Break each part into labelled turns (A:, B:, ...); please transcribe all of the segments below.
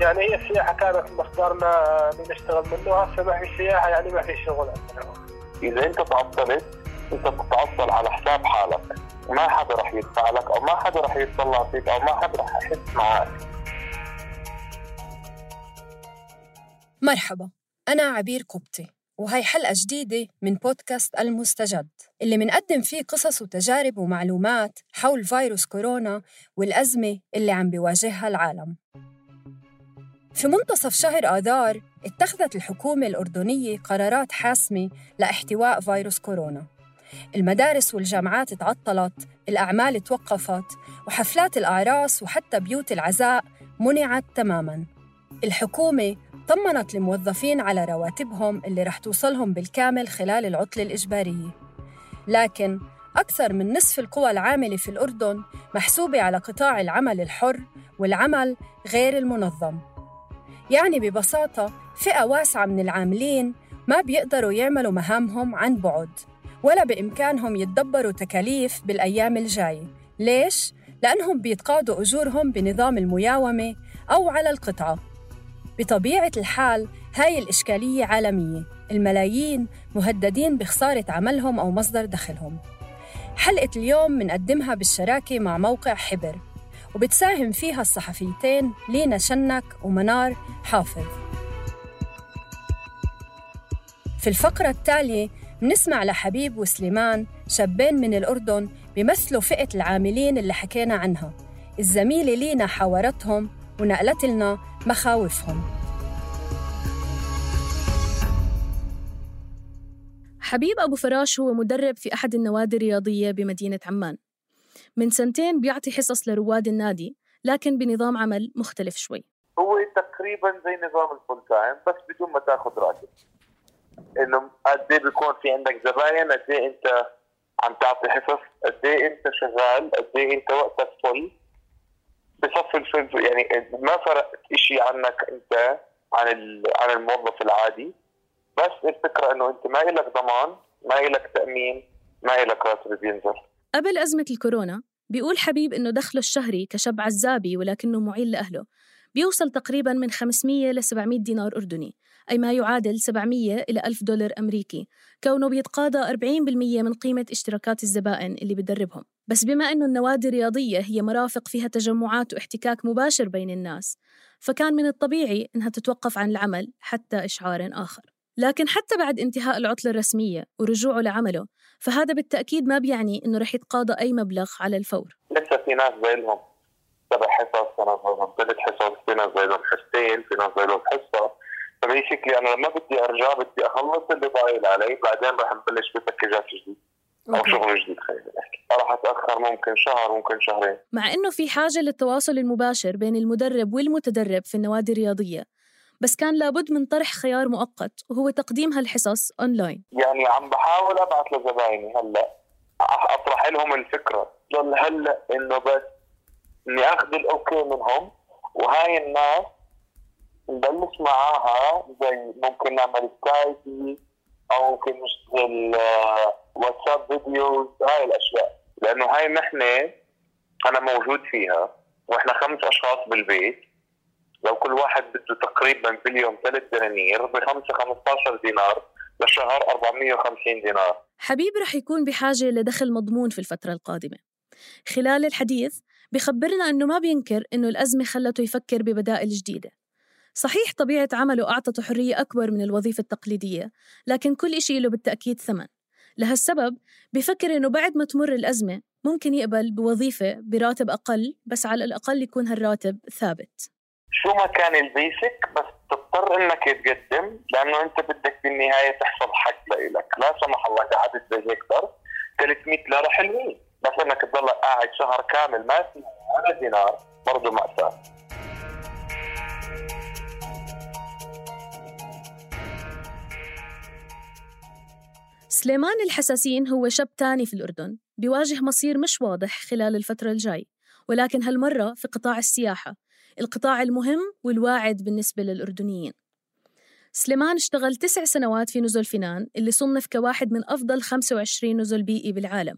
A: يعني هي السياحة كانت مصدرنا لنشتغل منه هسه ما في سياحة يعني ما في شغل عندنا.
B: إذا أنت تعطلت أنت بتتعطل على حساب حالك. ما حدا رح يدفع لك أو ما حدا رح يتطلع فيك أو ما حدا رح يحس معك.
C: مرحبا أنا عبير قبطي وهي حلقة جديدة من بودكاست المستجد اللي منقدم فيه قصص وتجارب ومعلومات حول فيروس كورونا والأزمة اللي عم بيواجهها العالم. في منتصف شهر آذار اتخذت الحكومة الأردنية قرارات حاسمة لاحتواء فيروس كورونا. المدارس والجامعات تعطلت الأعمال توقفت وحفلات الأعراس وحتى بيوت العزاء منعت تماماً. الحكومة طمنت الموظفين على رواتبهم اللي رح توصلهم بالكامل خلال العطلة الإجبارية. لكن أكثر من نصف القوى العاملة في الأردن محسوبة على قطاع العمل الحر والعمل غير المنظم. يعني ببساطة فئة واسعة من العاملين ما بيقدروا يعملوا مهامهم عن بعد ولا بإمكانهم يتدبروا تكاليف بالأيام الجاية ليش؟ لأنهم بيتقاضوا أجورهم بنظام المياومة أو على القطعة. بطبيعة الحال هاي الإشكالية عالمية. الملايين مهددين بخسارة عملهم أو مصدر دخلهم. حلقة اليوم منقدمها بالشراكة مع موقع حبر. وبتساهم فيها الصحفيتين لينا شنك ومنار حافظ. في الفقرة التالية منسمع لحبيب وسليمان شابين من الأردن بيمثلوا فئة العاملين اللي حكينا عنها. الزميلة لينا حاورتهم ونقلت لنا مخاوفهم.
D: حبيب أبو فراش هو مدرب في أحد النوادي الرياضية بمدينة عمان. من سنتين بيعطي حصص لرواد النادي لكن بنظام عمل مختلف شوي.
B: هو تقريبا زي نظام ال full time بس بدون ما تاخذ راتب إنه قد إيه بيكون في عندك زباين قد إيه أنت عم تعطي حصص قد إيه أنت شغال قد إيه أنت وقتك full. بصفي الفل يعني ما فرق شيء عنك أنت عن عن الموظف العادي. بس الفكرة إنه أنت ما لك ضمان ما لك تأمين ما لك راتب بينزل.
D: قبل أزمة الكورونا بيقول حبيب إنه دخله الشهري كشاب عزابي ولكنه معيل لأهله. بيوصل تقريبا من 500 ل 700 دينار أردني أي ما يعادل 700 إلى 1000 دولار أمريكي. كونه بيتقاضى 40% من قيمة اشتراكات الزبائن اللي بدربهم بس بما إنه النوادي الرياضية هي مرافق فيها تجمعات واحتكاك مباشر بين الناس فكان من الطبيعي إنها تتوقف عن العمل حتى إشعار آخر. لكن حتى بعد انتهاء العطلة الرسمية ورجوعه لعمله فهذا بالتأكيد ما بيعني إنه رح يتقاضى أي مبلغ على الفور.
B: لسه في ناس زي لهم سبع حصص في ناس زي لهم ثلاث حصص في ناس زي لهم حصتين في ناس زي لهم حصه فبيسكلي أنا لما بدي أرجع بدي أخلص اللي ضايل علي بعدين رح نبلش بباكجات جديد
D: أو.
B: شغل جديد خلينا نحكي راح أتأخر ممكن شهر ممكن شهرين.
D: مع إنه في حاجة للتواصل المباشر بين المدرب والمتدرب في النوادي الرياضية. بس كان لابد من طرح خيار مؤقت وهو تقديم هالحصص أونلاين
B: يعني عم بحاول أبعث لزبايني هلأ أح- أطرح لهم الفكرة. ضل هلأ إنه بس إني أخذ ال okay منهم وهاي الناس نبلش معاها زي ممكن نعمل Skype أو ممكن نشتغل واتساب فيديوز هاي الأشياء. لأنه هاي المحنه أنا موجود فيها وإحنا خمس أشخاص بالبيت. لو كل واحد بده تقريبا باليوم ثلاث دنانير بخمسة 15 دينار للشهر 450 دينار.
D: حبيب رح يكون بحاجة لدخل مضمون في الفترة القادمة. خلال الحديث بخبرنا أنه ما بينكر أنه الأزمة خلته يفكر ببدائل جديدة. صحيح طبيعة عمله أعطته حرية أكبر من الوظيفة التقليدية لكن كل إشي له بالتأكيد ثمن. لهالسبب بفكر إنه بعد ما تمر الأزمة ممكن يقبل بوظيفة براتب أقل بس على الأقل يكون هالراتب ثابت.
B: شو ما كان البيسك بس تضطر إنك تقدم لأنه أنت بدك بالنهاية تحصل حق لإلك. لا سمح الله قعدت زي هيك ضرب 300 ليرة حلوين. بس إنك تضل قاعد شهر كامل ما في ولا دينار برضه مأساة
D: سليمان الحساسين هو شاب تاني في الأردن بيواجه مصير مش واضح خلال الفترة الجاي ولكن هالمرة في قطاع السياحة. القطاع المهم والواعد بالنسبة للأردنيين. سليمان اشتغل تسع سنوات في نزل فنان اللي صنف كواحد من أفضل 25 نزل بيئي بالعالم.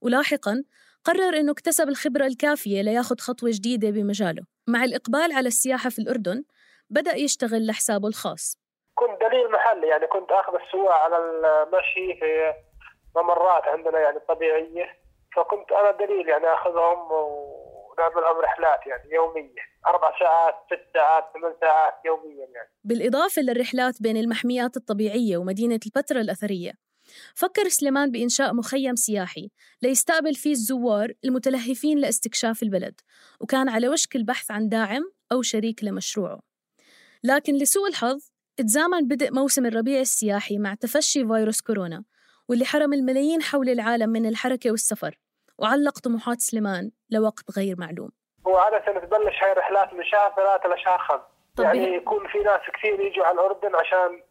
D: ولاحقاً قرر أنه اكتسب الخبرة الكافية لياخد خطوة جديدة بمجاله. مع الإقبال على السياحة في الأردن بدأ يشتغل لحسابه الخاص.
A: كنت دليل محلي يعني كنت أخذ السواق على المشي في ممرات عندنا يعني طبيعية فكنت أنا دليل يعني ونعملهم رحلات يعني يومية. أربع ساعات ست ساعات ثمان ساعات يوميا يعني.
D: بالإضافة للرحلات بين المحميات الطبيعية ومدينة البتراء الأثرية فكر سليمان بإنشاء مخيم سياحي ليستقبل فيه الزوار المتلهفين لاستكشاف البلد وكان على وشك البحث عن داعم أو شريك لمشروعه. لكن لسوء الحظ تزامن بدء موسم الربيع السياحي مع تفشي فيروس كورونا واللي حرم الملايين حول العالم من الحركة والسفر. وعلق طموحات سليمان لوقت غير معلوم.
A: هو عادة تبلش هاي الرحلات من شهر ثلاثة لشهر خمس يعني يكون في ناس كثير يجوا على الأردن عشان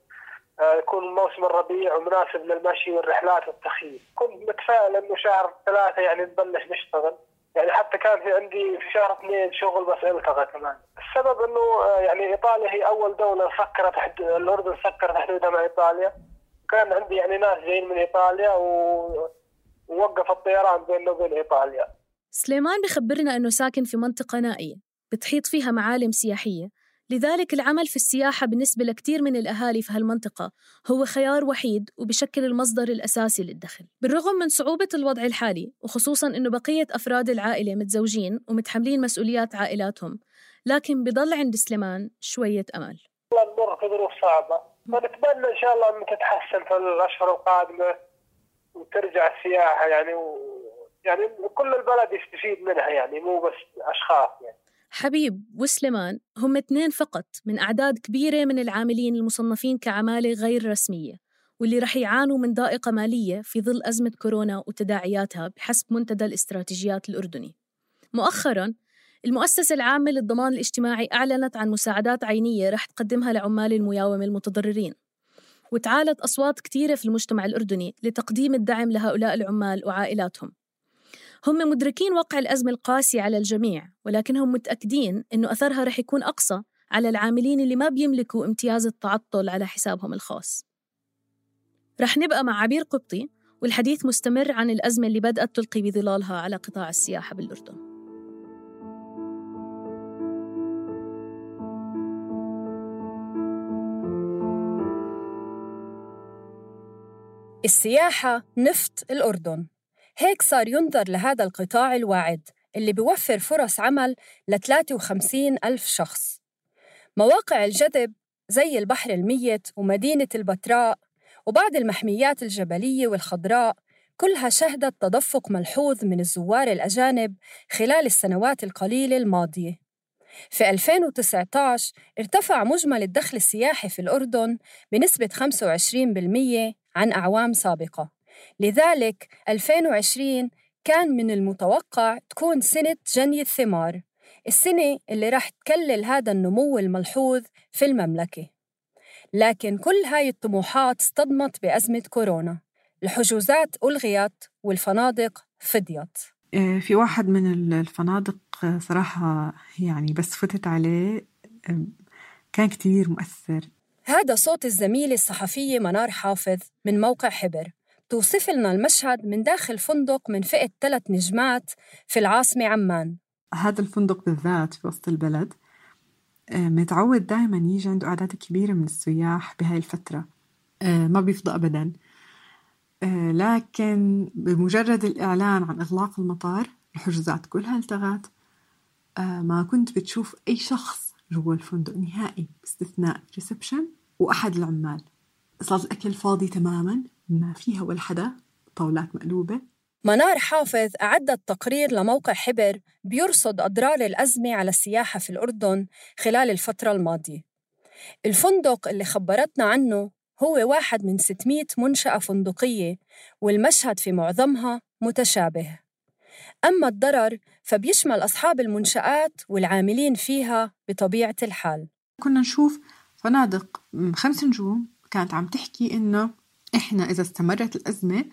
A: آه، يكون موسم الربيع ومناسب للمشي والرحلات والتخييم. كنت متفائل إنه شهر ثلاثة يعني نبلش نشتغل. يعني حتى كان في عندي في شهر اثنين شغل بس التغى كمان. السبب إنه آه، يعني إيطاليا هي أول دولة سكرت حد... الأردن سكرت حدودها مع إيطاليا. كان عندي يعني ناس جايين من إيطاليا و... ووقف الطيران بيننا وبين ايطاليا
D: سليمان بخبرنا إنه ساكن في منطقة نائية بتحيط فيها معالم سياحية. لذلك العمل في السياحة بالنسبة لكثير من الأهالي في هالمنطقة هو خيار وحيد وبشكل المصدر الأساسي للدخل. بالرغم من صعوبة الوضع الحالي وخصوصا أنه بقية أفراد العائلة متزوجين ومتحملين مسؤوليات عائلاتهم لكن بضل عند سليمان شوية أمل.
A: والله نمر في ظروف صعبة. ونتمنى إن شاء الله أن تتحسن في الأشهر القادمة. وترجع السياحة يعني و... يعني كل البلد يستفيد منها يعني مو بس أشخاص يعني.
D: حبيب وسليمان هم اثنين فقط من أعداد كبيرة من العاملين المصنفين كعمالة غير رسمية واللي رح يعانوا من ضائقة مالية في ظل أزمة كورونا وتداعياتها بحسب منتدى الاستراتيجيات الأردني. مؤخراً المؤسسة العامة للضمان الاجتماعي أعلنت عن مساعدات عينية رح تقدمها لعمال المياومة المتضررين. وتعالت أصوات كثيرة في المجتمع الأردني لتقديم الدعم لهؤلاء العمال وعائلاتهم. هم مدركين وقع الأزمة القاسية على الجميع ولكنهم متأكدين أنه أثرها رح يكون أقصى على العاملين اللي ما بيملكوا امتياز التعطل على حسابهم الخاص. رح نبقى مع عبير قبطي والحديث مستمر عن الأزمة اللي بدأت تلقي بظلالها على قطاع السياحة بالأردن.
C: السياحة نفط الأردن. هيك صار ينظر لهذا القطاع الواعد اللي بيوفر فرص عمل ل 53 ألف شخص. مواقع الجذب زي البحر الميت ومدينة البتراء وبعض المحميات الجبلية والخضراء كلها شهدت تدفق ملحوظ من الزوار الأجانب خلال السنوات القليلة الماضية. في 2019 ارتفع مجمل الدخل السياحي في الأردن بنسبة 25% عن أعوام سابقة. لذلك 2020 كان من المتوقع تكون سنة جني الثمار السنة اللي راح تكلل هذا النمو الملحوظ في المملكة. لكن كل هاي الطموحات اصطدمت بأزمة كورونا. الحجوزات ألغيت والفنادق فضيت
E: آه، في واحد من الفنادق آه، صراحة يعني بس فتت عليه كان كتير مؤثر.
C: هذا صوت الزميلة الصحفية منار حافظ من موقع حبر. توصف لنا المشهد من داخل فندق من فئة ثلاث نجمات في العاصمة عمان.
E: هذا الفندق بالذات في وسط البلد آه، متعود دائما يجي عنده أعداد كبيرة من السياح بهاي الفترة. آه، ما بيفضى أبدا. آه، لكن بمجرد الإعلان عن إغلاق المطار الحجوزات كلها التغت. ما كنت بتشوف أي شخص جوا الفندق نهائي باستثناء ريسبشن وأحد العمال. صار الأكل فاضي تماما ما فيها ولا حدا طاولات مقلوبة.
C: منار حافظ أعدت تقرير لموقع حبر بيرصد أضرار الأزمة على السياحة في الأردن خلال الفترة الماضية. الفندق اللي خبرتنا عنه هو واحد من 600 منشأة فندقية والمشهد في معظمها متشابه. أما الضرر فبيشمل أصحاب المنشآت والعاملين فيها بطبيعة الحال.
E: كنا نشوف فنادق خمس نجوم كانت عم تحكي إنه إحنا إذا استمرت الأزمة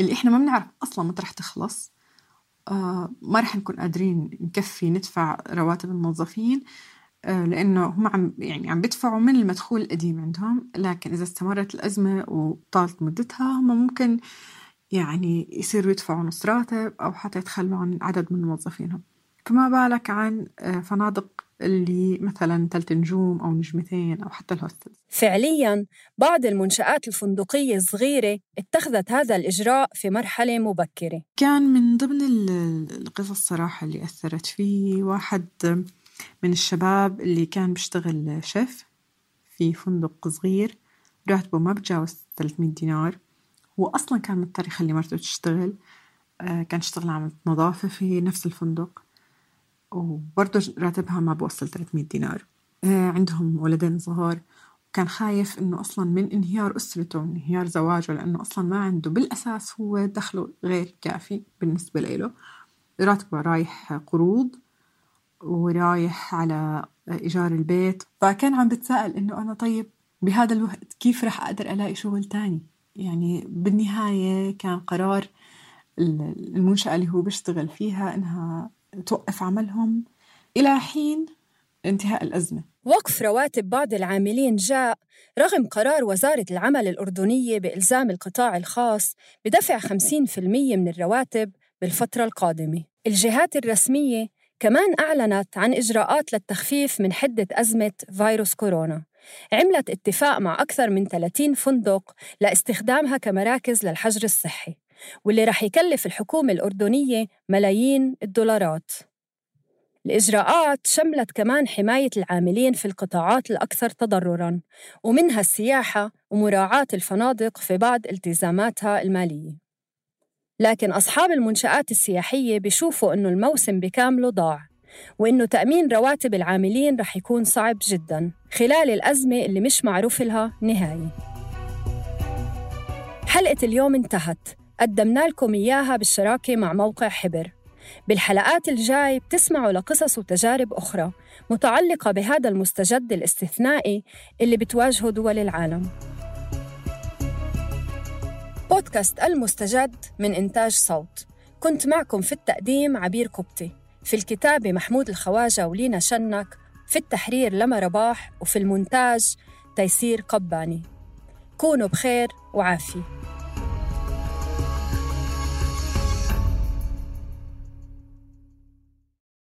E: اللي إحنا ما بنعرف أصلا متى رح تخلص. آه ما رح نكون قادرين نكفي ندفع رواتب الموظفين آه لأنه هم عم يعني عم بيدفعوا من المدخول القديم عندهم. لكن إذا استمرت الأزمة وطالت مدتها هم ممكن يعني يصيروا يدفعوا نص راتب أو حتى يتخلوا عن عدد من موظفينهم. فما بالك عن آه، فنادق اللي مثلا ثلاث نجوم أو نجمتين أو حتى الهوستل
C: فعليا بعض المنشآت الفندقية الصغيرة اتخذت هذا الإجراء في مرحلة مبكرة.
E: كان من ضمن القصص الصراحة اللي أثرت فيه واحد من الشباب اللي كان بيشتغل شيف في فندق صغير راتبه ما بتجاوز 300 دينار. هو أصلا كان مضطر يخلي مرته تشتغل آه، كان يشتغل عمل نظافة في نفس الفندق وبرضه راتبها ما بوصل 300 دينار. آه، عندهم ولدين صغار وكان خايف إنه أصلا من انهيار أسرته انهيار زواجه لأنه أصلا ما عنده بالأساس هو دخله غير كافي بالنسبة له. راتبه رايح قروض ورايح على إيجار البيت. فكان عم بتساءل إنه أنا طيب بهذا الوقت كيف رح أقدر ألاقي شغل تاني؟ يعني بالنهاية كان قرار المنشأة اللي هو بيشتغل فيها إنها توقف عملهم إلى حين انتهاء الأزمة.
C: وقف رواتب بعض العاملين جاء رغم قرار وزارة العمل الأردنية بإلزام القطاع الخاص بدفع 50% من الرواتب بالفترة القادمة. الجهات الرسمية كمان أعلنت عن إجراءات للتخفيف من حدة أزمة فيروس كورونا. عملت اتفاق مع أكثر من 30 فندق لاستخدامها كمراكز للحجر الصحي واللي رح يكلف الحكومة الأردنية ملايين الدولارات. الإجراءات شملت كمان حماية العاملين في القطاعات الأكثر تضرراً ومنها السياحة ومراعاة الفنادق في بعض التزاماتها المالية. لكن أصحاب المنشآت السياحية بيشوفوا إنه الموسم بكامله ضاع. وإنه تأمين رواتب العاملين رح يكون صعب جداً خلال الأزمة اللي مش معروف لها نهاية حلقة اليوم انتهت. قدمنا لكم إياها بالشراكة مع موقع حبر. بالحلقات الجاي بتسمعوا لقصص وتجارب أخرى متعلقة بهذا المستجد الاستثنائي اللي بتواجهه دول العالم. بودكاست المستجد من إنتاج صوت. كنت معكم في التقديم عبير كبتي في الكتابة محمود الخواجة ولينا شنك في التحرير لما رباح وفي المونتاج تيسير قباني. كونوا بخير وعافية.